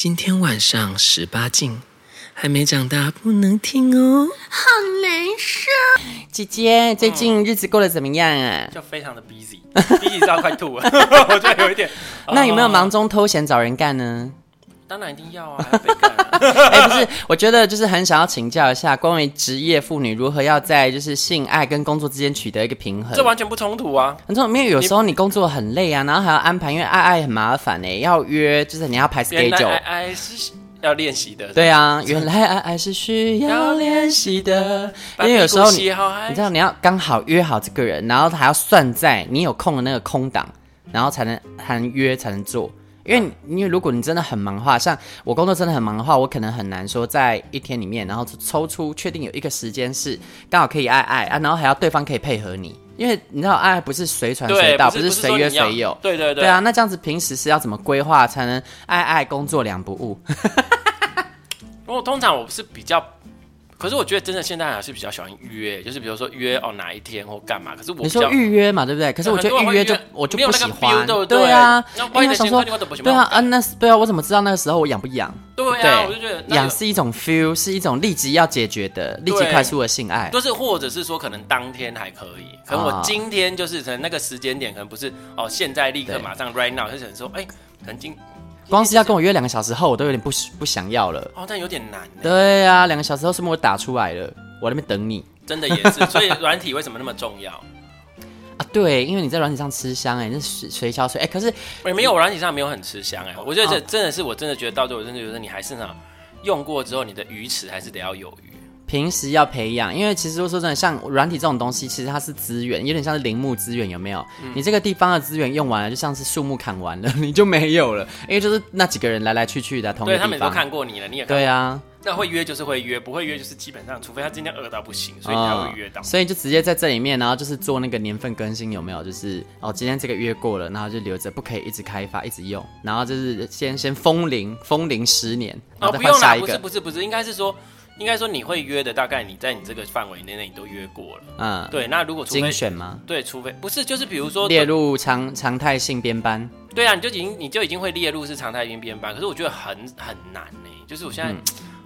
今天晚上十八禁，还没长大不能听哦，好难受。姐姐，最近日子过得怎么样啊？就非常的 busy，busy 到 快吐了。我觉得有一点。那有没有忙中偷闲找人干呢？当然一定要啊，还要被干啊。哎，不是，我觉得就是很想要请教一下，关于职业妇女如何要在就是性爱跟工作之间取得一个平衡。这完全不冲突啊。很冲突，因为有时候你工作很累啊，然后还要安排，因为爱爱很麻烦呢，要约就是你要排 schedule。爱爱是要练习的。对啊，原来爱爱是需要练习的。因为有时候你你知道你要刚好约好这个人，然后他还要算在你有空的那个空档，然后才能才能约才能做。因为，因为如果你真的很忙的话，像我工作真的很忙的话，我可能很难说在一天里面，然后抽出确定有一个时间是刚好可以爱爱啊，然后还要对方可以配合你，因为你知道爱爱不是随传随到，不是随约随有，对对对，对啊，那这样子平时是要怎么规划才能爱爱工作两不误？我通常我是比较。可是我觉得真的现在还是比较喜欢约，就是比如说约哦哪一天或干嘛。可是我你说预约嘛，对不对？可是我觉得预约就我就不喜欢，对，对啊，因为想说对啊，嗯那对啊，我怎么知道那个时候我痒不痒？对啊，我就觉得痒是一种 feel，是一种立即要解决的、立即快速的性爱。就是或者是说可能当天还可以，可能我今天就是可能那个时间点可能不是哦现在立刻马上 right now，就想说哎，可能今。光是要跟我约两个小时后，我都有点不不想要了。哦，但有点难。对啊，两个小时后是不是我打出来了？我在那边等你。真的也是，所以软体为什么那么重要 啊？对，因为你在软体上吃香哎、欸，那水消水哎。可是也没有软体上没有很吃香哎、欸。我觉得这真的是，我真的觉得到最后，我真的觉得你还是呢，用过之后，你的鱼池还是得要有鱼。平时要培养，因为其实说真的，像软体这种东西，其实它是资源，有点像是林木资源，有没有？嗯、你这个地方的资源用完了，就像是树木砍完了，你就没有了。因为就是那几个人来来去去的，同一个地方。对，他们都看过你了，你也。对啊，那会约就是会约，不会约就是基本上，除非他今天饿到不行，所以才会约到、哦。所以就直接在这里面，然后就是做那个年份更新，有没有？就是哦，今天这个约过了，然后就留着，不可以一直开发，一直用，然后就是先先封灵，封灵十年，然后再换下一个。哦、不用啦，不是不是不是，应该是说。应该说你会约的，大概你在你这个范围内内你都约过了。嗯，对。那如果除非精选吗？对，除非不是，就是比如说列入常常态性编班。对啊，你就已经你就已经会列入是常态性编班。可是我觉得很很难呢，就是我现在、嗯、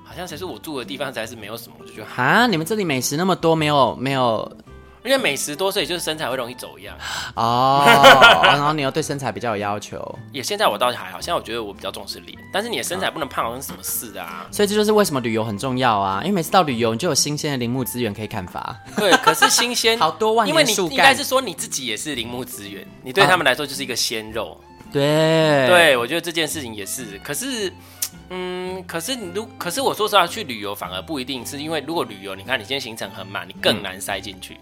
好像才是我住的地方才是没有什么，我就觉得啊，你们这里美食那么多，没有没有。因为美食多，所以就是身材会容易走样哦。然后你又对身材比较有要求。也现在我倒是还好，现在我觉得我比较重视脸，但是你的身材不能胖，是什么事啊？所以这就是为什么旅游很重要啊！因为每次到旅游，你就有新鲜的林木资源可以看法。对，可是新鲜好多万因为你应该是说你自己也是林木资源，你对他们来说就是一个鲜肉。对，对我觉得这件事情也是。可是，嗯，可是你如可是我说实话，去旅游反而不一定是因为如果旅游，你看你今天行程很满，你更难塞进去。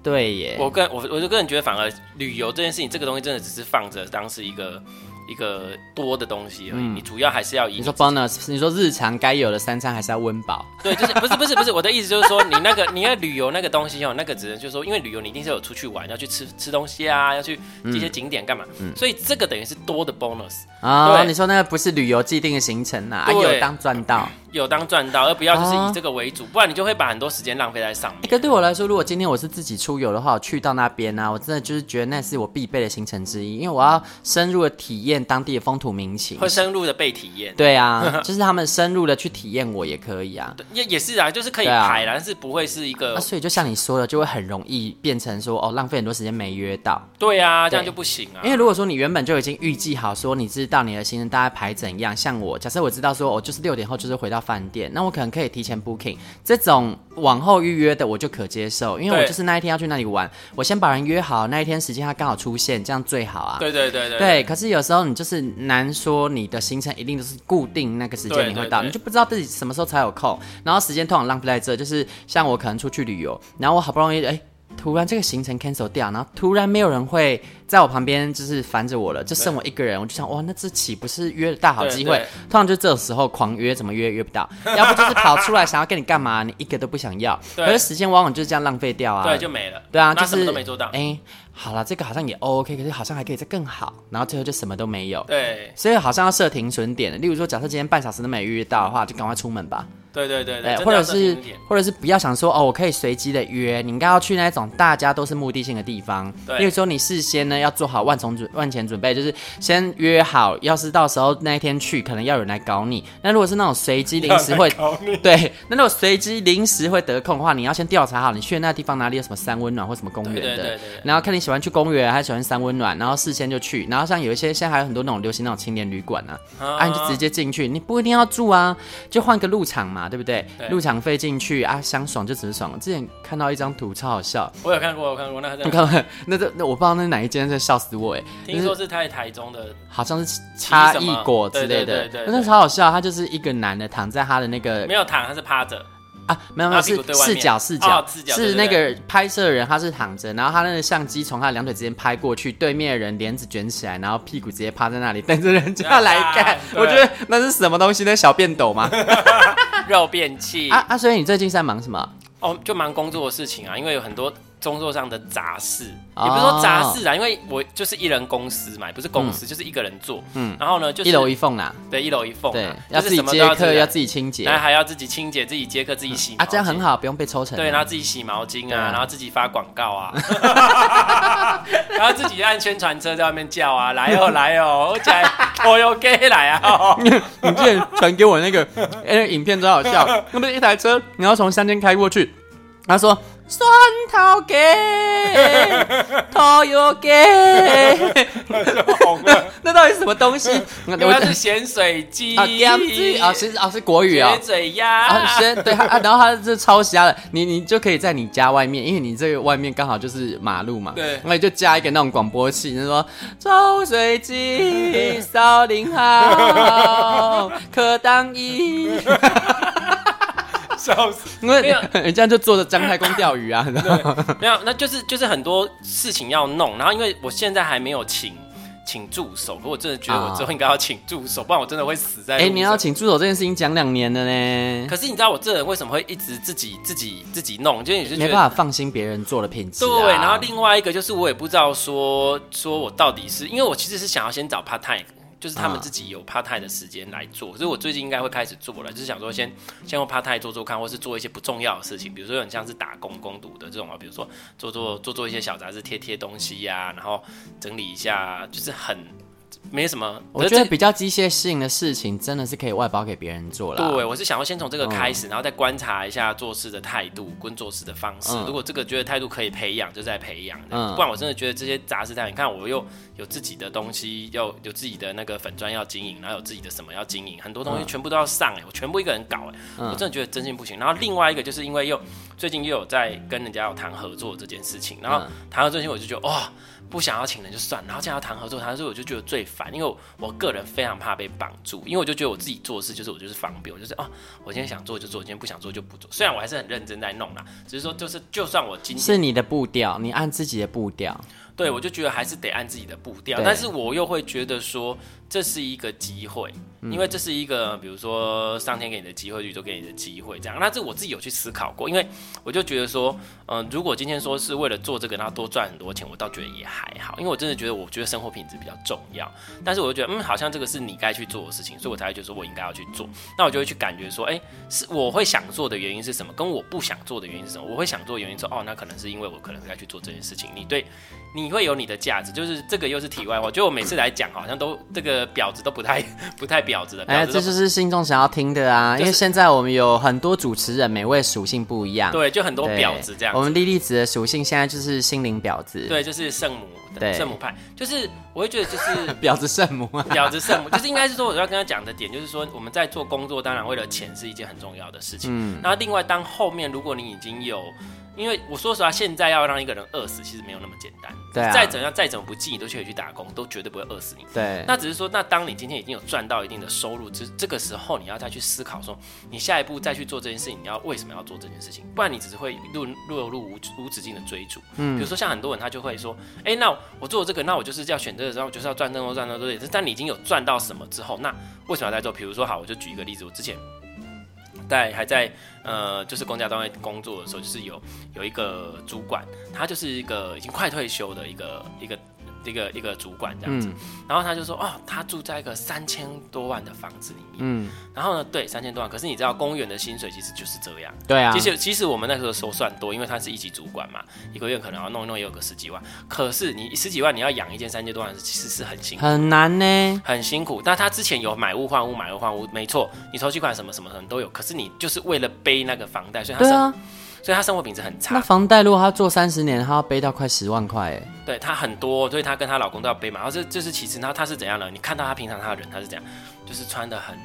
嗯对耶，我个我我就个人觉得，反而旅游这件事情，这个东西真的只是放着当是一个。一个多的东西而已，嗯、你主要还是要以你，你说 bonus，你说日常该有的三餐还是要温饱。对，就是不是不是不是，我的意思就是说，你那个你要旅游那个东西哦，那个只能就是说，因为旅游你一定是有出去玩，要去吃吃东西啊，要去这些景点干嘛，嗯、所以这个等于是多的 bonus 啊。对。你说那个不是旅游既定的行程呐、啊，对。啊、有当赚到，有当赚到，而不要就是以这个为主，啊、不然你就会把很多时间浪费在上面。可对我来说，如果今天我是自己出游的话，我去到那边呢、啊，我真的就是觉得那是我必备的行程之一，因为我要深入的体验当地的风土民民情。会深入的被体验，对啊，就是他们深入的去体验我也可以啊，也也是啊，就是可以排，但是不会是一个，所以就像你说的，就会很容易变成说哦，浪费很多时间没约到，对啊，这样就不行啊。因为如果说你原本就已经预计好说，你知道你的行程大概排怎样，像我，假设我知道说我就是六点后就是回到饭店，那我可能可以提前 booking 这种往后预约的，我就可接受，因为我就是那一天要去那里玩，我先把人约好，那一天时间他刚好出现，这样最好啊。对对对对，对。可是有时候你就是难。说你的行程一定都是固定那个时间你会到，你就不知道自己什么时候才有空，然后时间通常浪费在这。就是像我可能出去旅游，然后我好不容易哎、欸，突然这个行程 cancel 掉，然后突然没有人会在我旁边就是烦着我了，就剩我一个人，我就想哇，那这岂不是约了大好机会？通常就这种时候狂约，怎么约约不到，要不就是跑出来想要跟你干嘛，你一个都不想要，可是时间往往就是这样浪费掉啊，对，就没了，对啊，就是都没做到，哎。好了，这个好像也 OK，可是好像还可以再更好，然后最后就什么都没有。对，所以好像要设停损点。例如说，假设今天半小时都没遇到的话，就赶快出门吧。对对对对，或者是或者是不要想说哦，我可以随机的约，你应该要去那种大家都是目的性的地方。对，例如说你事先呢要做好万重准万全准备，就是先约好，要是到时候那一天去，可能要有人来搞你。那如果是那种随机临时会，对，那如果随机临时会得空的话，你要先调查好，你去的那个地方哪里有什么三温暖或什么公园的，对对对对，然后看你喜欢去公园还喜欢三温暖，然后事先就去。然后像有一些现在还有很多那种流行那种青年旅馆啊，啊，啊你就直接进去，你不一定要住啊，就换个入场嘛，对不对？对入场费进去啊，想爽就只是爽。之前看到一张图超好笑，我有看过，我有看过，那你看过 那这那我不知道那哪一间，在笑死我哎！听说是在台中的，好像是差异果之类的，那超好笑。他就是一个男的躺在他的那个，没有躺，他是趴着。啊，没有没有，是视角视角，是那个拍摄的人，他是躺着，然后他那个相机从他两腿之间拍过去，对面的人帘子卷起来，然后屁股直接趴在那里 等着人家来干。我觉得那是什么东西？那小便斗吗？肉便器啊啊！所以你最近在忙什么？哦，就忙工作的事情啊，因为有很多。工作上的杂事，也不是说杂事啊，因为我就是一人公司嘛，不是公司，就是一个人做。嗯，然后呢，就是一楼一缝啦，对，一楼一缝，对，要自己接客，要自己清洁，然后还要自己清洁，自己接客，自己洗啊，这样很好，不用被抽成。对，然后自己洗毛巾啊，然后自己发广告啊，然后自己按宣传车在外面叫啊，来哦 来哦，我讲我有给来啊，你之前传给我那个那个影片真好笑，那不是一台车，你要从乡间开过去，他说。蒜头给，头油给，那到底是什么东西？我是咸水鸡。啊，啊是啊是国语啊，咸水鸭。啊，咸对啊，然后它是超瞎的，你你就可以在你家外面，因为你这个外面刚好就是马路嘛，对，那你就加一个那种广播器，就说抽水机 少林好，可当一。笑死！因为你这样就坐着姜太公钓鱼啊，对没有，那就是就是很多事情要弄，然后因为我现在还没有请请助手，可我真的觉得我之后应该要请助手，不然我真的会死在。哎，你要请助手这件事情讲两年了呢。可是你知道我这人为什么会一直自己自己自己弄？就是你是没办法放心别人做的品质。对，然后另外一个就是我也不知道说说我到底是因为我其实是想要先找 part time。就是他们自己有 part time 的时间来做，所以我最近应该会开始做了，就是想说先先用 part time 做做看，或是做一些不重要的事情，比如说很像是打工工读的这种啊，比如说做做做做一些小杂志贴贴东西呀、啊，然后整理一下，就是很。没什么，我觉得比较机械性的事情真的是可以外包给别人做了。对，我是想要先从这个开始，然后再观察一下做事的态度跟做事的方式。如果这个觉得态度可以培养，就再培养。不然我真的觉得这些杂事太，你看我又有自己的东西，要有自己的那个粉砖要经营，然后有自己的什么要经营，很多东西全部都要上哎，我全部一个人搞哎，我真的觉得真心不行。然后另外一个就是因为又最近又有在跟人家有谈合作这件事情，然后谈到最近，我就觉得哇。不想要请人就算，然后这样要谈合作，谈合作我就觉得最烦，因为我个人非常怕被绑住，因为我就觉得我自己做事就是我就是方便，我就是哦，我今天想做就做，今天不想做就不做。虽然我还是很认真在弄啦，只是说就是就算我今天是你的步调，你按自己的步调，对，我就觉得还是得按自己的步调，但是我又会觉得说。这是一个机会，因为这是一个，比如说上天给你的机会，宇宙给你的机会，这样。那这我自己有去思考过，因为我就觉得说，嗯、呃，如果今天说是为了做这个，然后多赚很多钱，我倒觉得也还好，因为我真的觉得，我觉得生活品质比较重要。但是我就觉得，嗯，好像这个是你该去做的事情，所以我才会觉得说我应该要去做。那我就会去感觉说，哎，是我会想做的原因是什么？跟我不想做的原因是什么？我会想做的原因说，哦，那可能是因为我可能该去做这件事情。你对，你会有你的价值，就是这个又是题外话。我觉得我每次来讲，好像都这个婊子都不太。不太婊子的，哎，这就是信众想要听的啊！就是、因为现在我们有很多主持人，每位属性不一样，对，就很多婊子这样。我们莉莉子的属性现在就是心灵婊子，对，就是圣母，对，圣母派，就是我会觉得就是 婊子圣母，婊子圣母，就是应该是说我要跟他讲的点，就是说我们在做工作，当然为了钱是一件很重要的事情。嗯，然后另外当后面如果你已经有。因为我说实话，现在要让一个人饿死，其实没有那么简单。对啊，再怎样，再怎么不济，你都可以去打工，都绝对不会饿死你。对，那只是说，那当你今天已经有赚到一定的收入，这这个时候你要再去思考说，你下一步再去做这件事情，你要为什么要做这件事情？不然你只是会落落入无无止境的追逐。嗯，比如说像很多人他就会说，哎，那我做这个，那我就是要选择的时候，就是要赚更多赚更多对。但你已经有赚到什么之后，那为什么要再做？比如说好，我就举一个例子，我之前。在还在呃，就是公家单位工作的时候，就是有有一个主管，他就是一个已经快退休的一个一个。一个一个主管这样子，嗯、然后他就说哦，他住在一个三千多万的房子里面，嗯，然后呢，对，三千多万，可是你知道公务员的薪水其实就是这样，对啊，其实其实我们那时候说算多，因为他是一级主管嘛，一个月可能要弄一弄也有个十几万，可是你十几万你要养一间三千多万，其实是很辛苦，很难呢，很辛苦。但他之前有买屋换屋，买屋换屋，没错，你头期款什么什么什么都有，可是你就是为了背那个房贷，所以他对啊。所以他生活品质很差。那房贷如果他做三十年，他要背到快十万块哎。对他很多，所以他跟他老公都要背嘛。然后这这是其次，然后他是怎样呢？你看到他平常他的人，他是这样，就是穿的很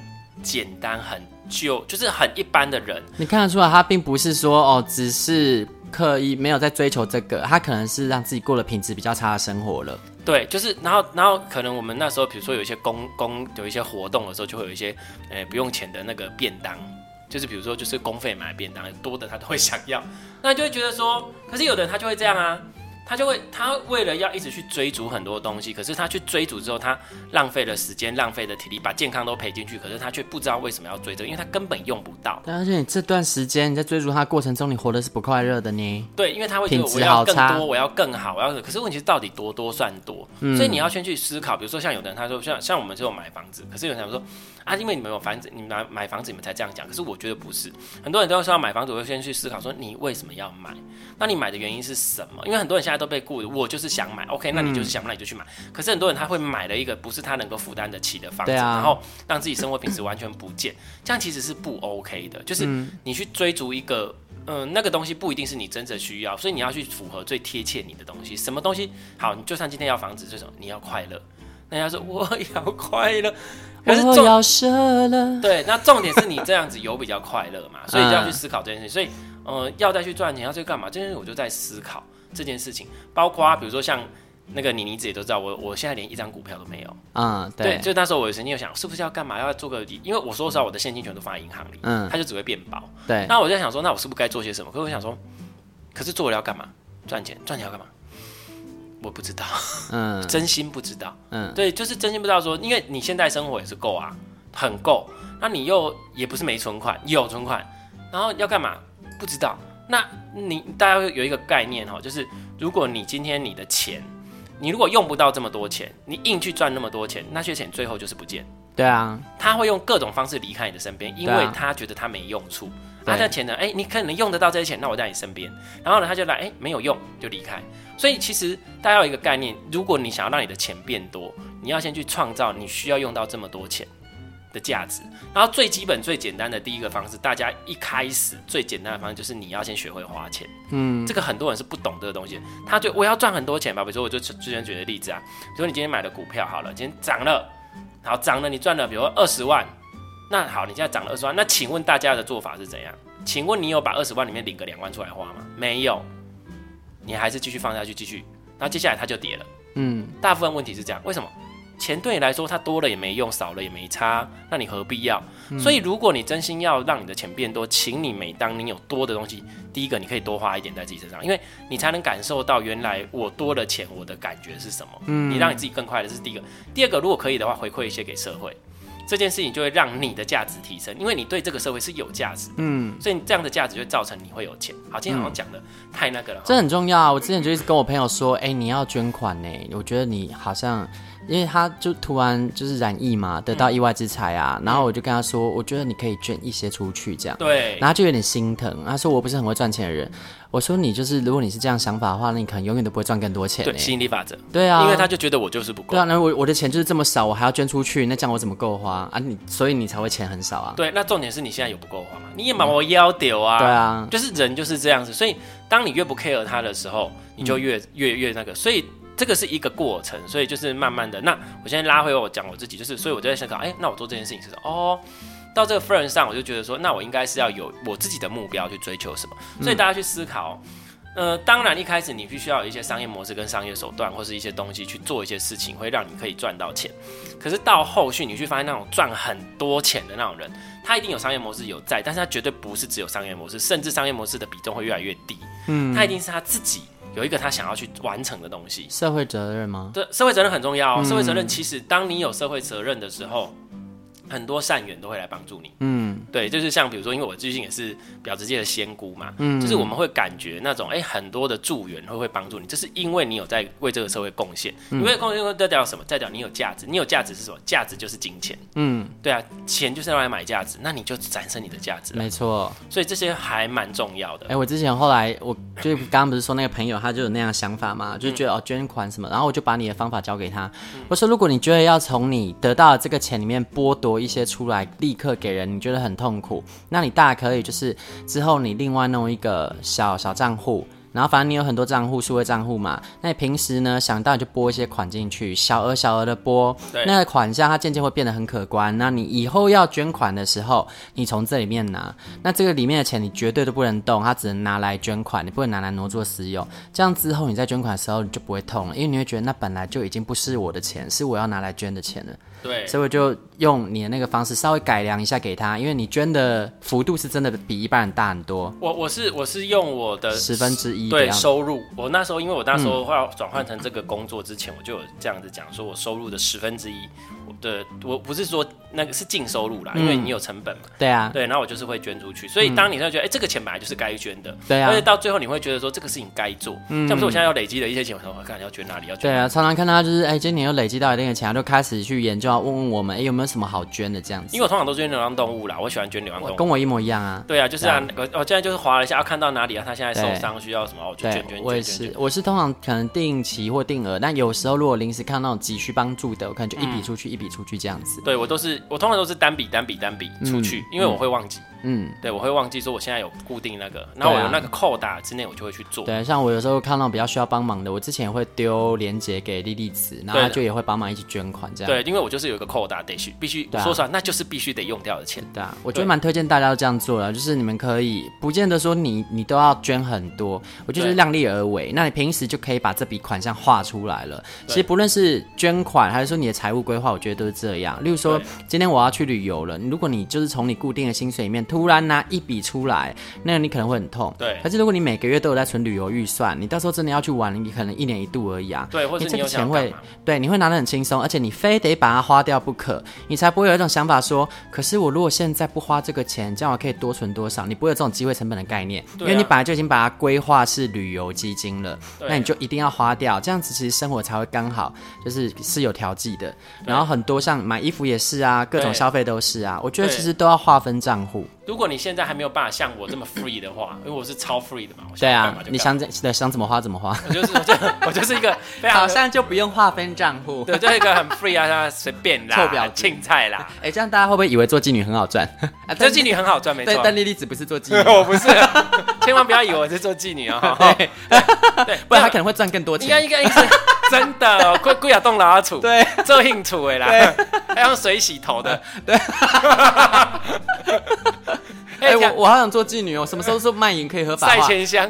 简单、很旧，就是很一般的人。你看得出来，他并不是说哦，只是刻意没有在追求这个，他可能是让自己过了品质比较差的生活了。对，就是然后然后可能我们那时候，比如说有一些公公有一些活动的时候，就会有一些呃不用钱的那个便当。就是比如说，就是公费买便当多的，他都会想要，那就会觉得说，可是有的人他就会这样啊。他就会，他为了要一直去追逐很多东西，可是他去追逐之后，他浪费了时间，浪费了体力，把健康都赔进去，可是他却不知道为什么要追这个，因为他根本用不到。而且你这段时间你在追逐他的过程中，你活的是不快乐的呢？对，因为他会觉得我要更多，我要更好，我要，可是问题是到底多多算多？嗯、所以你要先去思考。比如说像有的人他说，像像我们这种买房子，可是有人想说啊，因为你们有房子，你们买买房子你们才这样讲。可是我觉得不是，很多人都要说要买房子，我会先去思考说你为什么要买？那你买的原因是什么？因为很多人现在都被雇，我就。是想买，OK，那你就是想买，你就去买。嗯、可是很多人他会买了一个不是他能够负担得起的房子，啊、然后让自己生活品质完全不见，这样其实是不 OK 的。就是你去追逐一个，嗯、呃，那个东西不一定是你真正需要，所以你要去符合最贴切你的东西。什么东西好？你就算今天要房子，这种你要快乐。那人家说我要快乐，可是我要舍了。对，那重点是你这样子有比较快乐嘛？所以就要去思考这件事情。所以，呃，要再去赚钱，要去干嘛？这件事我就在思考。这件事情，包括比如说像那个你你自己都知道，我我现在连一张股票都没有。嗯，对。对，就那时候我曾经有想，是不是要干嘛，要做个，因为我说实话，我的现金全都放在银行里，嗯，它就只会变薄。对。那我就想说，那我是不是该做些什么？可是我想说，可是做了要干嘛？赚钱，赚钱要干嘛？我不知道，嗯，真心不知道，嗯，对，就是真心不知道说，因为你现在生活也是够啊，很够，那你又也不是没存款，有存款，然后要干嘛？不知道。那你大家有一个概念哈，就是如果你今天你的钱，你如果用不到这么多钱，你硬去赚那么多钱，那些钱最后就是不见。对啊，他会用各种方式离开你的身边，因为他觉得他没用处。他、啊、这钱呢，哎、欸，你可能用得到这些钱，那我在你身边。然后呢，他就来，哎、欸，没有用就离开。所以其实大家有一个概念，如果你想要让你的钱变多，你要先去创造你需要用到这么多钱的价值，然后最基本、最简单的第一个方式，大家一开始最简单的方式就是你要先学会花钱。嗯，这个很多人是不懂这个东西，他就我要赚很多钱吧。比如说，我就之前举的例子啊，比如说你今天买的股票好了，今天涨了，好涨了，你赚了，比如说二十万，那好，你现在涨了二十万，那请问大家的做法是怎样？请问你有把二十万里面领个两万出来花吗？没有，你还是继续放下去，继续，然后接下来它就跌了。嗯，大部分问题是这样，为什么？钱对你来说，它多了也没用，少了也没差，那你何必要？嗯、所以，如果你真心要让你的钱变多，请你每当你有多的东西，第一个你可以多花一点在自己身上，因为你才能感受到原来我多了钱，我的感觉是什么。嗯，你让你自己更快乐是第一个。第二个，如果可以的话，回馈一些给社会，这件事情就会让你的价值提升，因为你对这个社会是有价值。嗯，所以这样的价值就会造成你会有钱。好，今天好像讲的太那个了，这很重要啊！我之前就一直跟我朋友说，哎、欸，你要捐款呢，我觉得你好像。因为他就突然就是染疫嘛，得到意外之财啊，嗯、然后我就跟他说，我觉得你可以捐一些出去，这样。对。然后就有点心疼，他说我不是很会赚钱的人。我说你就是，如果你是这样想法的话，那你可能永远都不会赚更多钱。对，吸引力法则。对啊。因为他就觉得我就是不够。对啊，那我我的钱就是这么少，我还要捐出去，那这样我怎么够花啊？你所以你才会钱很少啊。对，那重点是你现在有不够花吗？你也把我腰丢啊。对啊。就是人就是这样子，所以当你越不 care 他的时候，你就越、嗯、越越那个，所以。这个是一个过程，所以就是慢慢的。那我现在拉回我讲我自己，就是所以我就在思考，哎，那我做这件事情是什么？哦，到这个份上，我就觉得说，那我应该是要有我自己的目标去追求什么。所以大家去思考，呃，当然一开始你必须要有一些商业模式跟商业手段，或是一些东西去做一些事情，会让你可以赚到钱。可是到后续你去发现那种赚很多钱的那种人，他一定有商业模式有在，但是他绝对不是只有商业模式，甚至商业模式的比重会越来越低。嗯，他一定是他自己。有一个他想要去完成的东西，社会责任吗？对，社会责任很重要。社会责任其实，当你有社会责任的时候，很多善缘都会来帮助你。嗯，对，就是像比如说，因为我最近也是表直界的仙姑嘛，嗯，就是我们会感觉那种哎、欸、很多的助缘会会帮助你，这是因为你有在为这个社会贡献，因为贡献代表什么？代表你有价值，你有价值是什么？价值就是金钱，嗯，对啊，钱就是用来买价值，那你就展示你的价值，没错，所以这些还蛮重要的。哎、欸，我之前后来我就刚刚不是说那个朋友他就有那样想法嘛，就觉得哦捐款什么，然后我就把你的方法交给他，我说如果你觉得要从你得到的这个钱里面剥夺一些出来，立刻给人，你觉得很痛苦，那你大可以就是之后你另外弄一个小小账户。然后反正你有很多账户，数位账户嘛，那你平时呢想到你就拨一些款进去，小额小额的拨，那个款项它渐渐会变得很可观。那你以后要捐款的时候，你从这里面拿，那这个里面的钱你绝对都不能动，它只能拿来捐款，你不能拿来挪作私用。这样之后你在捐款的时候你就不会痛了，因为你会觉得那本来就已经不是我的钱，是我要拿来捐的钱了。对，所以我就用你的那个方式稍微改良一下给他，因为你捐的幅度是真的比一般人大很多。我我是我是用我的十分之一对收入，我那时候因为我那时候要转换成这个工作之前，嗯、我就有这样子讲，说我收入的十分之一。对，我不是说那个是净收入啦，因为你有成本嘛。对啊，对，然后我就是会捐出去。所以当你会觉得，哎，这个钱本来就是该捐的。对啊。而且到最后你会觉得说，这个事情该做。嗯。像不是我现在要累积的一些钱，我说我看要捐哪里要捐。对啊，常常看到就是，哎，今年又累积到一定的钱，就开始去研究，问问我们，哎，有没有什么好捐的这样子。因为我通常都是捐流浪动物啦，我喜欢捐流浪动物。跟我一模一样啊。对啊，就是啊，我我现在就是划了一下，要看到哪里啊，他现在受伤需要什么，我就捐捐捐。我也是，我是通常可能定期或定额，但有时候如果临时看到那种急需帮助的，我可能就一笔出去，一笔出去这样子。对，我都是，我通常都是单笔单笔单笔出去，嗯、因为我会忘记。嗯，对，我会忘记说我现在有固定那个，那我有那个扣打之内，我就会去做。对，像我有时候看到比较需要帮忙的，我之前也会丢链接给莉莉子，然后她就也会帮忙一起捐款这样。对，因为我就是有一个扣打，得需必须说实话，那就是必须得用掉的钱。对啊，我觉得蛮推荐大家都这样做的，就是你们可以不见得说你你都要捐很多，我就是量力而为。那你平时就可以把这笔款项画出来了。其实不论是捐款还是说你的财务规划，我觉得都是这样。例如说今天我要去旅游了，如果你就是从你固定的薪水里面突然拿一笔。出来，那个你可能会很痛。对，可是如果你每个月都有在存旅游预算，你到时候真的要去玩，你可能一年一度而已啊。对，或者你，你这个钱会，对，你会拿得很轻松，而且你非得把它花掉不可，你才不会有一种想法说，可是我如果现在不花这个钱，这样我可以多存多少？你不会有这种机会成本的概念，啊、因为你本来就已经把它规划是旅游基金了，那你就一定要花掉，这样子其实生活才会刚好，就是是有调剂的。然后很多像买衣服也是啊，各种消费都是啊，我觉得其实都要划分账户。如果你现在还没有办法像我这么 free 的话，因为我是超 free 的嘛，对啊，你想怎想怎么花怎么花，我就是我就 我就是一个非常好像就不用划分账户，对，就是一个很 free 啊，随便啦，臭婊子。青菜啦，哎，这样大家会不会以为做妓女很好赚？做妓女很好赚，没错。但莉莉子不是做妓女，我不是，千万不要以为我是做妓女啊，对，不然她可能会赚更多钱。应该应该是真的，贵贵啊，动老处，对，做硬处的啦，还用水洗头的，对。哎、欸，我我好想做妓女哦！什么时候说卖淫可以合法化？赛前香，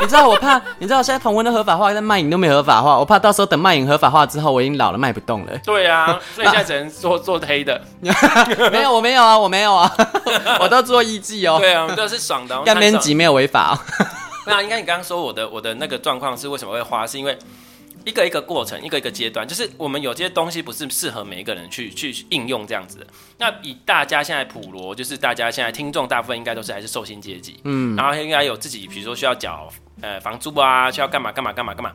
你知道我怕，你知道现在同婚都合法化，但卖淫都没合法化。我怕到时候等卖淫合法化之后，我已经老了卖不动了。对啊，所以现在只能做做黑的。没有，我没有啊，我没有啊，我都做艺妓哦。对啊，我们都是爽的。干编辑没有违法哦。那应该你刚刚说我的我的那个状况是为什么会花？是因为。一个一个过程，一个一个阶段，就是我们有些东西不是适合每一个人去去应用这样子的。那以大家现在普罗，就是大家现在听众大部分应该都是还是受薪阶级，嗯，然后应该有自己，比如说需要缴呃房租啊，需要干嘛干嘛干嘛干嘛。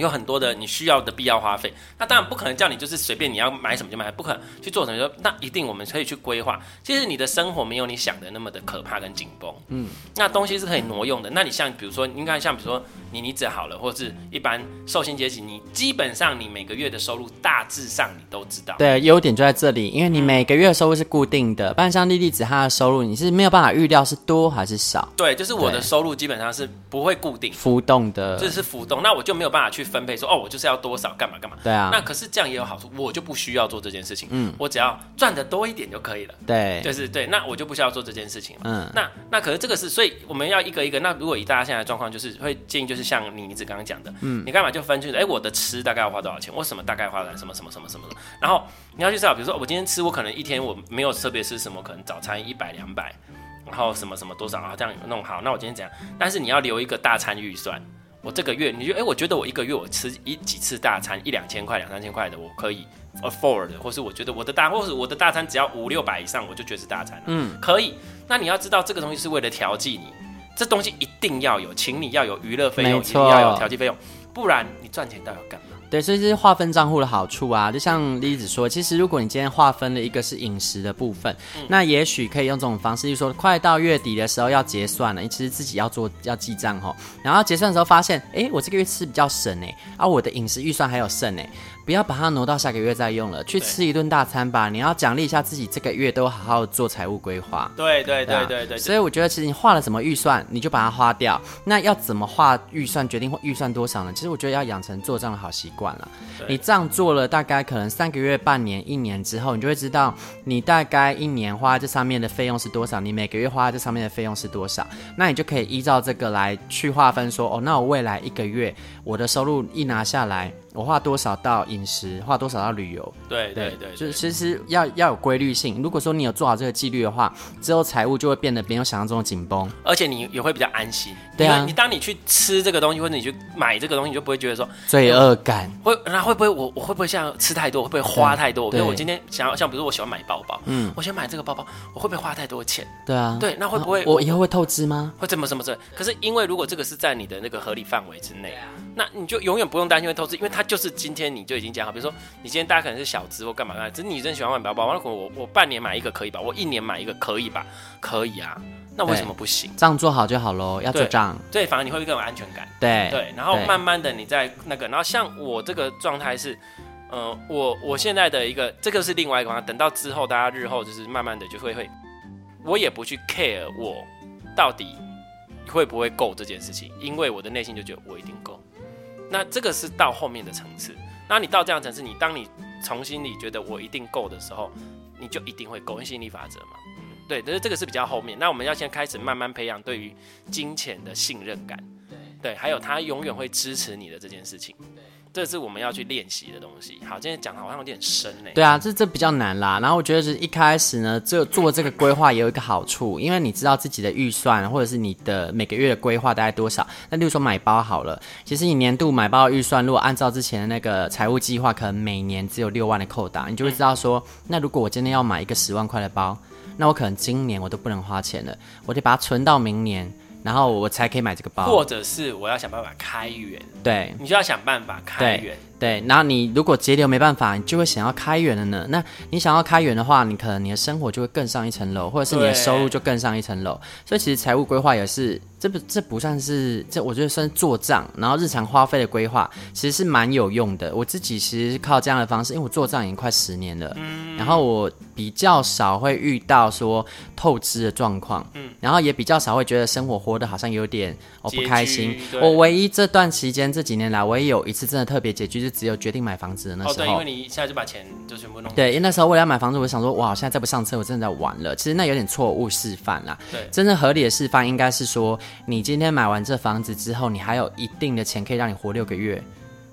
有很多的你需要的必要花费，那当然不可能叫你就是随便你要买什么就买，不可能去做什么。那一定我们可以去规划。其实你的生活没有你想的那么的可怕跟紧绷，嗯，那东西是可以挪用的。那你像比如说，应该像比如说你离职好了，或者是一般寿星阶级，你基本上你每个月的收入大致上你都知道。对，优点就在这里，因为你每个月的收入是固定的，不然像莉莉子她的收入你是没有办法预料是多还是少。对，就是我的收入基本上是不会固定浮动的，这是浮动，那我就没有办法去分配说哦，我就是要多少干嘛干嘛。对啊。那可是这样也有好处，我就不需要做这件事情。嗯。我只要赚的多一点就可以了。对。就是对，那我就不需要做这件事情了。嗯。那那可是这个是，所以我们要一个一个。那如果以大家现在的状况，就是会建议，就是像你一直刚刚讲的，嗯，你干嘛就分清楚？哎，我的吃大概要花多少钱？我什么大概花了什么什么什么什么的。然后你要去知道，比如说我今天吃，我可能一天我没有特别吃什么，可能早餐一百两百，然后什么什么多少啊，这样弄好。那我今天怎样？但是你要留一个大餐预算。我这个月，你就哎，我觉得我一个月我吃一几次大餐，一两千块、两三千块的，我可以 afford，或是我觉得我的大，或是我的大餐只要五六百以上，我就觉得是大餐了。嗯，可以。那你要知道，这个东西是为了调剂你，这东西一定要有，请你要有娱乐费用，一定要有调剂费用，不然你赚钱到底要干嘛？对，所以这是划分账户的好处啊。就像例子说，其实如果你今天划分了一个是饮食的部分，嗯、那也许可以用这种方式，就是说快到月底的时候要结算了，你其实自己要做要记账哈，然后结算的时候发现，哎，我这个月吃比较省哎，啊，我的饮食预算还有剩哎。不要把它挪到下个月再用了，去吃一顿大餐吧。你要奖励一下自己，这个月都好好做财务规划。对对对对对。所以我觉得，其实你画了什么预算，你就把它花掉。那要怎么画预算，决定预算多少呢？其实我觉得要养成做账的好习惯了。你这样做了大概可能三个月、半年、一年之后，你就会知道你大概一年花这上面的费用是多少，你每个月花这上面的费用是多少。那你就可以依照这个来去划分说，哦，那我未来一个月我的收入一拿下来。我花多少到饮食，花多少到旅游？对对对，就是其实要要有规律性。如果说你有做好这个纪律的话，之后财务就会变得没有想象中的紧绷，而且你也会比较安心。对啊，你当你去吃这个东西，或者你去买这个东西，你就不会觉得说罪恶感。会，那会不会我我会不会像吃太多，会不会花太多？比如我今天想要像，比如我喜欢买包包，嗯，我想买这个包包，我会不会花太多钱？对啊，对，那会不会我以后会透支吗？会怎么怎么怎？可是因为如果这个是在你的那个合理范围之内，那你就永远不用担心会透支，因为它就是今天你。就已经讲好，比如说你今天大家可能是小资或干嘛干嘛，只是你真喜欢玩包包，那我我半年买一个可以吧？我一年买一个可以吧？可以啊，那为什么不行？账做好就好喽，要做账，对，反而你会更有安全感。对对，然后慢慢的你在那个，然后像我这个状态是，呃，我我现在的一个这个是另外一个方向，等到之后大家日后就是慢慢的就会会，我也不去 care 我到底会不会够这件事情，因为我的内心就觉得我一定够。那这个是到后面的层次。那你到这样层次，你当你从心里觉得我一定够的时候，你就一定会够，因为吸引力法则嘛。嗯，对，但是这个是比较后面。那我们要先开始慢慢培养对于金钱的信任感，对，对，还有他永远会支持你的这件事情。对。这是我们要去练习的东西。好，今天讲的好像有点深呢。对啊，这这比较难啦。然后我觉得是一开始呢，这做这个规划也有一个好处，因为你知道自己的预算或者是你的每个月的规划大概多少。那例如说买包好了，其实你年度买包的预算，如果按照之前的那个财务计划，可能每年只有六万的扣打，你就会知道说，那如果我今天要买一个十万块的包，那我可能今年我都不能花钱了，我得把它存到明年。然后我才可以买这个包，或者是我要想办法开源，对，你就要想办法开源。对，然后你如果节流没办法，你就会想要开源了呢。那你想要开源的话，你可能你的生活就会更上一层楼，或者是你的收入就更上一层楼。所以其实财务规划也是，这不这不算是这，我觉得算是做账，然后日常花费的规划，其实是蛮有用的。我自己其实是靠这样的方式，因为我做账已经快十年了，嗯，然后我比较少会遇到说透支的状况，嗯，然后也比较少会觉得生活活得好像有点我不开心。我唯一这段期间这几年来，我也有一次真的特别拮据。就只有决定买房子的那时候，哦，对，因为你现在就把钱就全部弄。对，因为那时候为了要买房子，我就想说，哇，现在再不上车，我真的在玩了。其实那有点错误示范啦。对，真正合理的示范应该是说，你今天买完这房子之后，你还有一定的钱可以让你活六个月。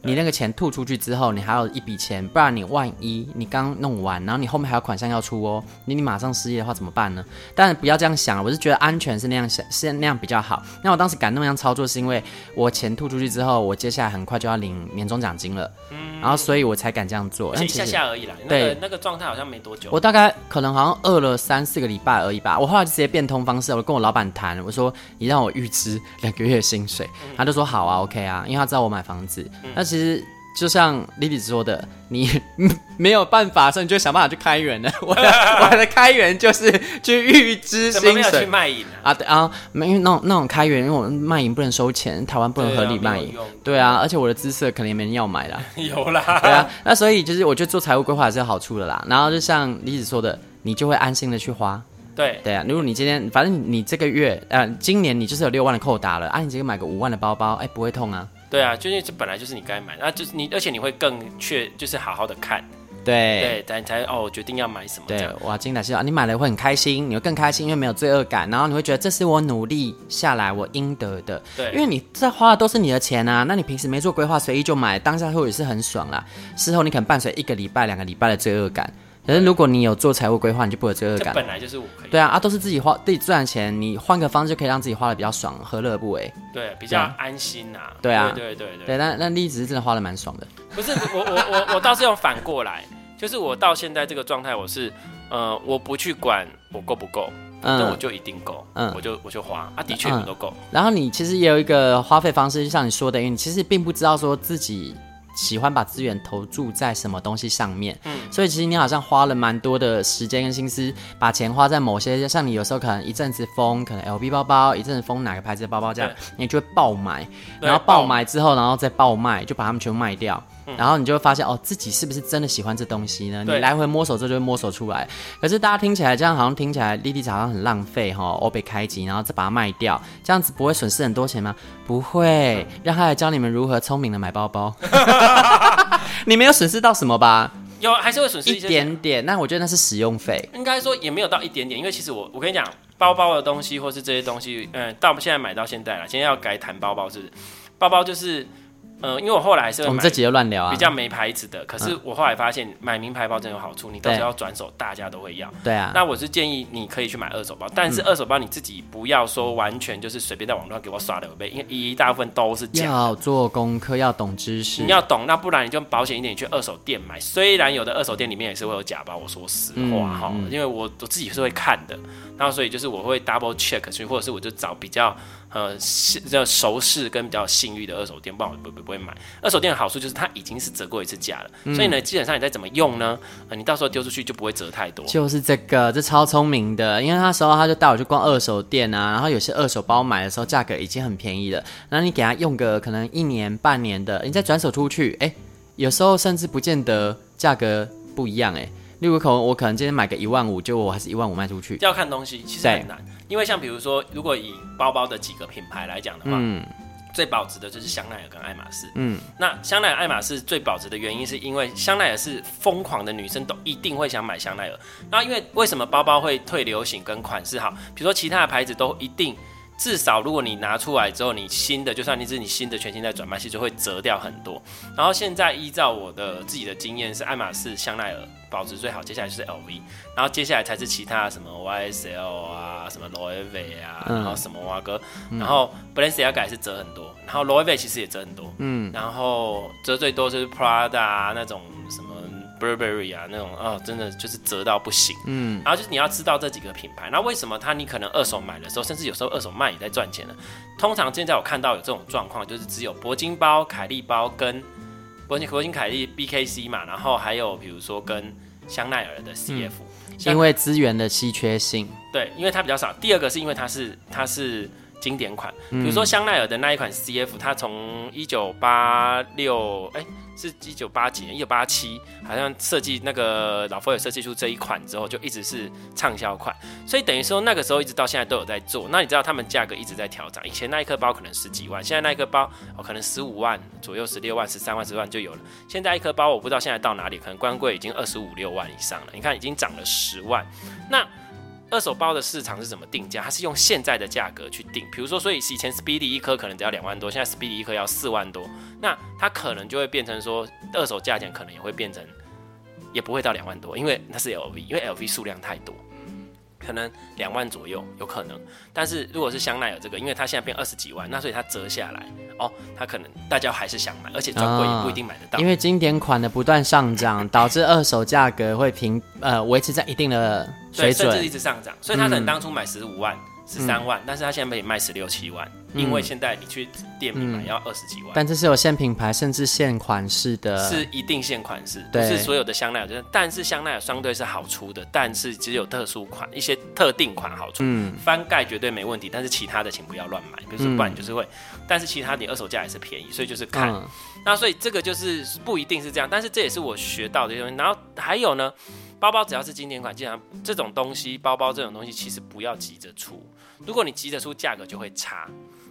你那个钱吐出去之后，你还有一笔钱，不然你万一你刚弄完，然后你后面还有款项要出哦，你你马上失业的话怎么办呢？但是不要这样想，我是觉得安全是那样想，是那样比较好。那我当时敢那么样操作，是因为我钱吐出去之后，我接下来很快就要领年终奖金了，嗯，然后所以我才敢这样做。一下下而已啦，对，那个状态好像没多久。我大概可能好像饿了三四个礼拜而已吧。我后来就直接变通方式，我跟我老板谈，我说你让我预支两个月的薪水，嗯，他就说好啊，OK 啊，因为他知道我买房子，嗯，那其实。就像莉莉子说的，你 没有办法，所以你就想办法去开源了。我的我的开源就是去预支薪水。怎么没有去卖淫啊？啊，对啊，没因为那种那种开源，因为我们卖淫不能收钱，台湾不能合理卖淫。对啊，而且我的姿色可能也没人要买啦。有啦。对啊，那所以就是我觉得做财务规划还是有好处的啦。然后就像李子说的，你就会安心的去花。对对啊，如果你今天反正你这个月呃今年你就是有六万的扣打了啊，你直接买个五万的包包，哎，不会痛啊。对啊，就是这本来就是你该买，那就是你，而且你会更确，就是好好的看，对对，才才哦，决定要买什么。对，哇，精打细算，你买了会很开心，你会更开心，因为没有罪恶感，然后你会觉得这是我努力下来我应得的。对，因为你这花的都是你的钱啊，那你平时没做规划，随意就买，当下会也是很爽啦。事后你可能伴随一个礼拜、两个礼拜的罪恶感。可是如果你有做财务规划，你就不会有罪恶感。本来就是我可以。对啊，啊都是自己花自己赚钱，你换个方式就可以让自己花的比较爽，何乐而不为？对，比较安心呐、啊。对啊，对对对对。对，但那丽子是真的花的蛮爽的。不是我我我我倒是要反过来，就是我到现在这个状态，我是呃我不去管我够不够，嗯，我就一定够，嗯，我就我就花啊，的确我都够、嗯。然后你其实也有一个花费方式，就像你说的，因为你其实并不知道说自己。喜欢把资源投注在什么东西上面，嗯，所以其实你好像花了蛮多的时间跟心思，把钱花在某些，像你有时候可能一阵子疯，可能 LV 包包，一阵子疯哪个牌子的包包这样，你就会爆买，然后爆买之后，然后再爆卖，就把它们全部卖掉。然后你就会发现哦，自己是不是真的喜欢这东西呢？你来回摸索之后就会摸索出来。可是大家听起来这样好像听起来莉莉好像很浪费哈，哦被开机，然后再把它卖掉，这样子不会损失很多钱吗？不会，让他来教你们如何聪明的买包包。你没有损失到什么吧？有，还是会损失一,一点点。那我觉得那是使用费。应该说也没有到一点点，因为其实我我跟你讲，包包的东西或是这些东西，嗯，到现在买到现在了，今天要改谈包包是不是？包包就是。嗯，因为我后来是我们这集就乱聊啊，比较没牌子的。可是我后来发现买名牌包真有好处，你到时候要转手，大家都会要。对啊。那我是建议你可以去买二手包，但是二手包你自己不要说完全就是随便在网络上给我刷两倍，因为一大部分都是假的。要做功课，要懂知识。你要懂，那不然你就保险一点，你去二手店买。虽然有的二手店里面也是会有假包，我说实话哈，因为我我自己是会看的，然后所以就是我会 double check，所以或者是我就找比较。呃，是这熟识跟比较信誉的二手店，不然我不不不会买。二手店的好处就是它已经是折过一次价了，嗯、所以呢，基本上你再怎么用呢，呃，你到时候丢出去就不会折太多。就是这个，这超聪明的，因为那时候他就带我去逛二手店啊，然后有些二手包买的时候价格已经很便宜了，然后你给他用个可能一年半年的，你再转手出去，哎，有时候甚至不见得价格不一样，哎，例如可能我可能今天买个一万五，就我还是一万五卖出去，要看东西，其实很难。因为像比如说，如果以包包的几个品牌来讲的话，嗯，最保值的就是香奈儿跟爱马仕。嗯，那香奈儿、爱马仕最保值的原因，是因为香奈儿是疯狂的女生都一定会想买香奈儿。那因为为什么包包会退流行跟款式好？比如说其他的牌子都一定。至少，如果你拿出来之后，你新的就算你是你新的全新在转卖，其实就会折掉很多。然后现在依照我的自己的经验，是爱马仕、香奈儿保值最好，接下来就是 LV，然后接下来才是其他什么 YSL 啊、什么 Loewe 啊，然后什么哇哥，然后 Balenciaga 是折很多，然后 Loewe 其实也折很多，嗯，然后折最多就是 Prada 啊那种什么。Burberry 啊，那种哦，真的就是折到不行。嗯，然后就是你要知道这几个品牌，那为什么它你可能二手买的时候，甚至有时候二手卖也在赚钱呢？通常现在我看到有这种状况，就是只有铂金包、凯利包跟铂金、铂金凯利 BKC 嘛，然后还有比如说跟香奈儿的 CF，、嗯、因为资源的稀缺性。对，因为它比较少。第二个是因为它是它是经典款，比如说香奈儿的那一款 CF，它从一九八六哎。是一九八几年，一九八七，好像设计那个老佛爷设计出这一款之后，就一直是畅销款，所以等于说那个时候一直到现在都有在做。那你知道他们价格一直在调涨，以前那一颗包可能十几万，现在那一颗包哦可能十五万左右，十六万、十三万、十万就有了。现在一颗包我不知道现在到哪里，可能官柜已经二十五六万以上了。你看已经涨了十万，那。二手包的市场是怎么定价？它是用现在的价格去定，比如说，所以以前 Speedy 一颗可能只要两万多，现在 Speedy 一颗要四万多，那它可能就会变成说，二手价钱可能也会变成，也不会到两万多，因为那是 LV，因为 LV 数量太多。可能两万左右有可能，但是如果是香奈儿这个，因为它现在变二十几万，那所以它折下来哦，它可能大家还是想买，而且专柜也不一定买得到。哦，因为经典款的不断上涨，导致二手价格会平呃维持在一定的水准，甚至一直上涨，所以他可能当初买十五万。嗯十三万，嗯、但是他现在可以卖十六七万，嗯、因为现在你去店里买要二十几万。但这是有限品牌，甚至限款式的，是一定限款式，对不是所有的香奈儿。就是，但是香奈儿相对是好出的，但是只有特殊款，一些特定款好出。嗯，翻盖绝对没问题，但是其他的请不要乱买，比如说不然就是会。嗯、但是其他你二手价也是便宜，所以就是看。嗯、那所以这个就是不一定是这样，但是这也是我学到的东西。然后还有呢，包包只要是经典款，基本上这种东西，包包这种东西其实不要急着出。如果你急着出，价格就会差。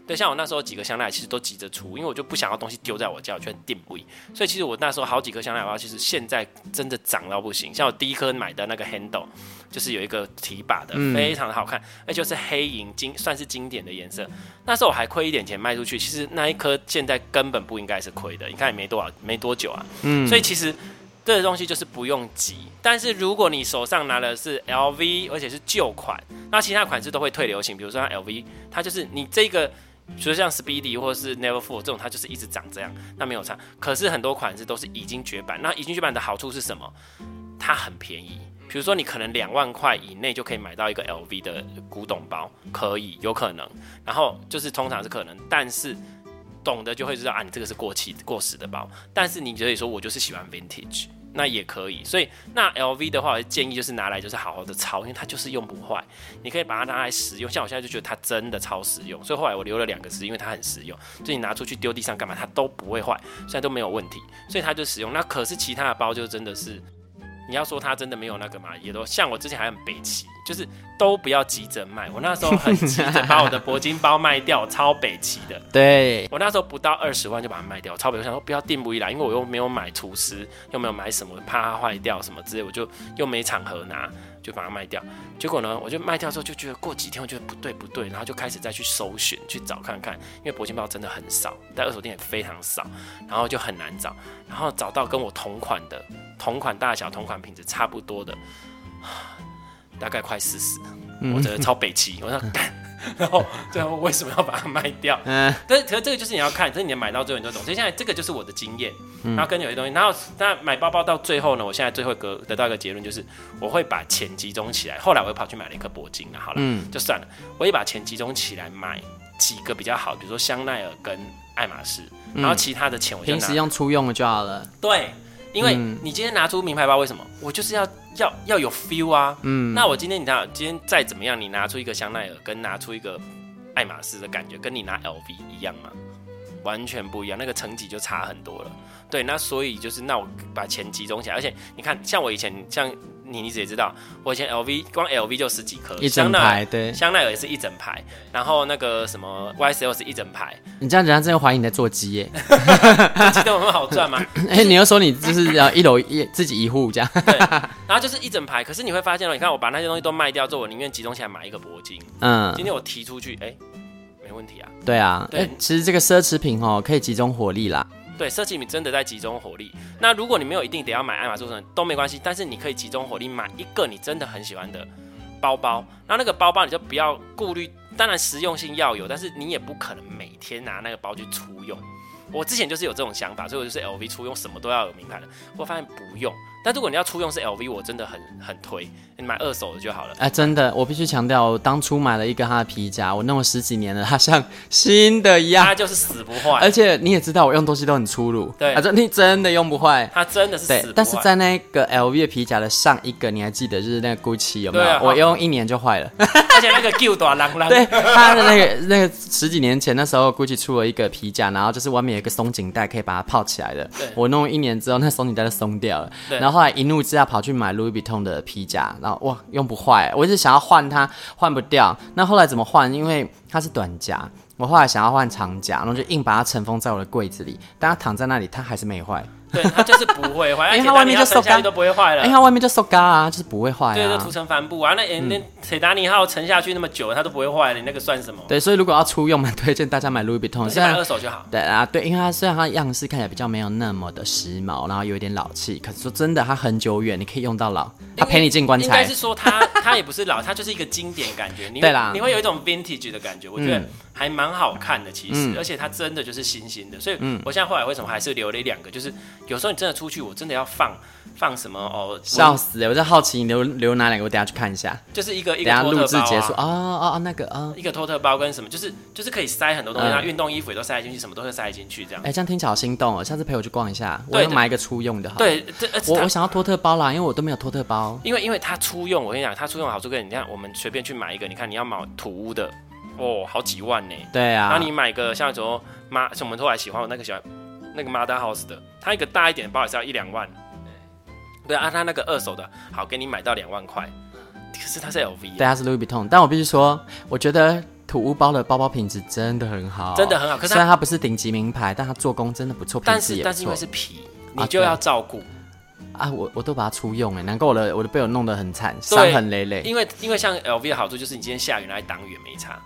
对，像我那时候几个香奈儿其实都急着出，因为我就不想要东西丢在我家，我就很定位。所以其实我那时候好几颗香奈儿包，其实现在真的涨到不行。像我第一颗买的那个 handle，就是有一个提把的，嗯、非常的好看，而且是黑银金，算是经典的颜色。那时候我还亏一点钱卖出去，其实那一颗现在根本不应该是亏的。你看也没多少，没多久啊。嗯。所以其实这个东西就是不用急。但是如果你手上拿的是 LV，而且是旧款，那其他款式都会退流行。比如说像 LV，它就是你这个，比如说像 Speedy 或是 Neverfull 这种，它就是一直长这样，那没有差。可是很多款式都是已经绝版。那已经绝版的好处是什么？它很便宜。比如说你可能两万块以内就可以买到一个 LV 的古董包，可以有可能。然后就是通常是可能，但是懂的就会知道啊，你这个是过期过时的包。但是你可以说我就是喜欢 Vintage。那也可以，所以那 LV 的话，我建议就是拿来就是好好的抄，因为它就是用不坏，你可以把它拿来使用。像我现在就觉得它真的超实用，所以后来我留了两个是因为它很实用，就你拿出去丢地上干嘛，它都不会坏，现在都没有问题，所以它就实用。那可是其他的包就真的是。你要说他真的没有那个嘛？也都像我之前还很北齐，就是都不要急着卖。我那时候很急着把我的铂金包卖掉，超北齐的。对，我那时候不到二十万就把它卖掉，超北。我想说不要定不一来，因为我又没有买厨师，又没有买什么，怕它坏掉什么之类，我就又没场合拿，就把它卖掉。结果呢，我就卖掉之后就觉得过几天我觉得不对不对，然后就开始再去搜寻去找看看，因为铂金包真的很少，在二手店也非常少，然后就很难找，然后找到跟我同款的。同款大小、同款品质差不多的，大概快四十，我觉得超北齐。我说干，然后最后为什么要把它卖掉？嗯，但是可是这个就是你要看，这是你买到最后你就懂。所以现在这个就是我的经验，然后跟有些东西，然后那买包包到最后呢，我现在最后得得到一个结论就是，我会把钱集中起来。后来我又跑去买了一颗铂金了，好了，嗯，就算了，我也把钱集中起来买几个比较好，比如说香奈儿跟爱马仕，然后其他的钱我就拿平时用出用的就好了。对。因为你今天拿出名牌包，为什么？我就是要要要有 feel 啊。嗯，那我今天你看，今天再怎么样，你拿出一个香奈儿，跟拿出一个爱马仕的感觉，跟你拿 LV 一样吗？完全不一样，那个层级就差很多了。对，那所以就是，那我把钱集中起来，而且你看，像我以前像。你你也知道，我以前 LV 光 LV 就十几颗，一整排，对，香奈儿也是一整排，然后那个什么 YSL 是一整排。你这样讲，真的怀疑你在做鸡耶？鸡都很好赚吗？哎、欸，你又说你就是要一楼一自己一户这样，对，然后就是一整排。可是你会发现哦，你看我把那些东西都卖掉之后，我宁愿集中起来买一个铂金。嗯，今天我提出去，哎、欸，没问题啊。对啊，对、欸，其实这个奢侈品哦，可以集中火力啦。对，设计品真的在集中火力。那如果你没有一定得要买爱马仕什么都没关系，但是你可以集中火力买一个你真的很喜欢的包包。那那个包包你就不要顾虑，当然实用性要有，但是你也不可能每天拿那个包去出用。我之前就是有这种想法，所以我就是 LV 出用什么都要有名牌的。我发现不用。但如果你要出用是 LV，我真的很很推，你买二手的就好了。哎、啊，真的，我必须强调，我当初买了一个它的皮夹，我弄了十几年了，它像新的一样，它就是死不坏。而且你也知道，我用东西都很粗鲁，对，啊，这你真的用不坏，它真的是死不坏。但是在那个 LV 的皮夹的上一个，你还记得就是那个 Gucci 有没有？啊、我用一年就坏了，而且那个旧短郎郎，对，它的那个那个十几年前那时候 Gucci 出了一个皮夹，然后就是外面有一个松紧带可以把它泡起来的。对，我弄一年之后，那松紧带就松掉了。对，然后后来一怒之下。跑去买 Louis Vuitton 的皮夹，然后哇，用不坏，我一直想要换它，换不掉。那后来怎么换？因为它是短夹，我后来想要换长夹，然后就硬把它尘封在我的柜子里。但它躺在那里，它还是没坏。对，它就是不会坏，因 为它外面就塑胶都不会坏了。因为它外面就塑胶啊，就是不会坏啊。对，就涂层帆布啊，那那铁达尼号沉下去那么久，它都不会坏，你那个算什么？对，所以如果要出用，蛮推荐大家买 Louis Vuitton，现在二手就好。对啊，对，因为它虽然它样式看起来比较没有那么的时髦，然后有一点老气，可是说真的，它很久远，你可以用到老，它陪你进棺材。应该是说它它也不是老，它就是一个经典感觉。对啦，你会有一种 vintage 的感觉，我觉得还蛮好看的，其实，而且它真的就是新新的。所以我现在后来为什么还是留了一两个，就是有时候你真的出去。我真的要放放什么哦？笑死！我在好奇你留留哪两个，我等下去看一下。就是一个一个托特包、啊、录制结束哦哦哦，那个啊，一个托特包跟什么，就是就是可以塞很多东西，然后运动衣服也都塞进去，什么都会塞进去这样。哎、欸，这样听起来好心动哦！下次陪我去逛一下，我要买一个出用的好。对这，我我想要托特包啦，因为我都没有托特包。因为因为它出用，我跟你讲，它出用的好处跟你看，我们随便去买一个，你看你要买土屋的哦，好几万呢。对啊，然后你买个像什么妈，我们后来喜欢我那个喜欢那个 Mother House 的，它一个大一点的包也是要一两万。对啊，他那个二手的好，给你买到两万块，可是它是 LV，对，它是 Louis Vuitton。但我必须说，我觉得土屋包的包包品质真的很好，真的很好。可是虽然它不是顶级名牌，但它做工真的不错，但是但是因为是皮，你就要照顾啊。我我都把它出用哎，难怪我的我的被我弄得很惨，伤痕累累。因为因为像 LV 的好处就是你今天下雨拿来挡雨没差。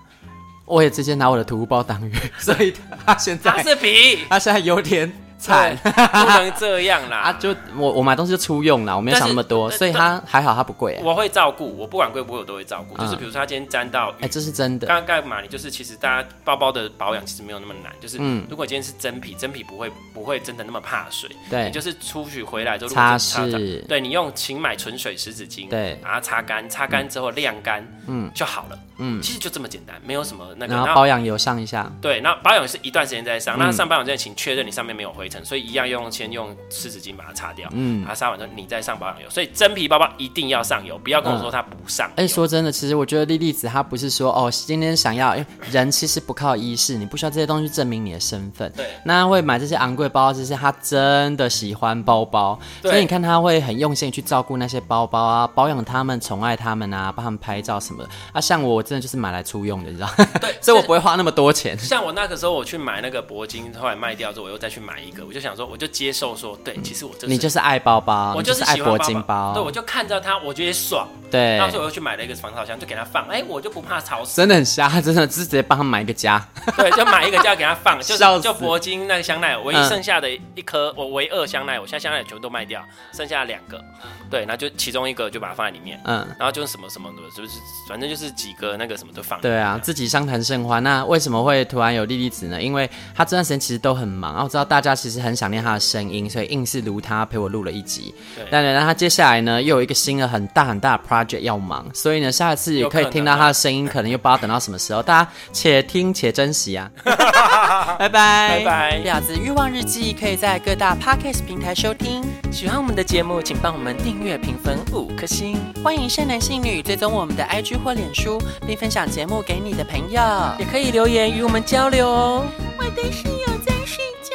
我也直接拿我的土屋包挡雨，所以它现在它是皮，它现在有点惨，不能这样啦。啊，就我我买东西就出用啦，我没有想那么多，所以它还好，它不贵。我会照顾，我不管贵不贵，我都会照顾。就是比如说，它今天沾到，哎，这是真的。刚刚盖嘛，你就是其实大家包包的保养其实没有那么难，就是如果今天是真皮，真皮不会不会真的那么怕水。对，你就是出去回来之后擦拭，对你用请买纯水湿纸巾，对，把它擦干，擦干之后晾干，嗯，就好了。嗯，其实就这么简单，没有什么那个。然后保养油上一下。对，那保养是一段时间再上。那上保养之前，请确认你上面没有灰尘，所以一样用先用湿纸巾把它擦掉。嗯，把它擦完之后，你再上保养油。所以真皮包包一定要上油，不要跟我说它不上。哎，说真的，其实我觉得莉莉子她不是说哦，今天想要，因为人其实不靠衣饰，你不需要这些东西证明你的身份。对。那会买这些昂贵包包，就是她真的喜欢包包。所以你看，她会很用心去照顾那些包包啊，保养他们，宠爱他们啊，帮他们拍照什么的。啊，像我真的就是买来出用的，你知道？对，所以我不会花那么多钱。像我那个时候，我去买那个铂金，后来卖掉之后，我又再去买一个，我就想说，我就接受说，对，其实我这你就是爱包包，我就是爱铂金包，对，我就看着它，我觉得爽，对，然后所以我又去买了一个防潮箱，就给它放，哎，我就不怕潮湿，真的很瞎，真的，是直接帮他买一个家，对，就买一个家给他放，就就铂金那个香奈儿，唯一剩下的一颗，我唯二香奈儿，我现在香奈儿全部都卖掉，剩下两个，对，那就其中一个就把它放在里面，嗯，然后就是什么什么的，是不是？反正就是几个那个什么都放，对啊，自己相谈甚欢。那为什么会突然有莉莉子呢？因为她这段时间其实都很忙，然后我知道大家其实很想念她的声音，所以硬是如她陪我录了一集。对，但是他接下来呢又有一个新的很大很大的 project 要忙，所以呢下一次也可以听到她的声音，可能又不知道等到什么时候。大家且听且珍惜啊！拜 拜拜拜！婊子欲望日记可以在各大 podcast 平台收听。喜欢我们的节目，请帮我们订音乐评分五颗星，欢迎善男信女追踪我们的 IG 或脸书，并分享节目给你的朋友，也可以留言与我们交流哦。我的室友在睡觉，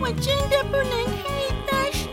我真的不能开大声。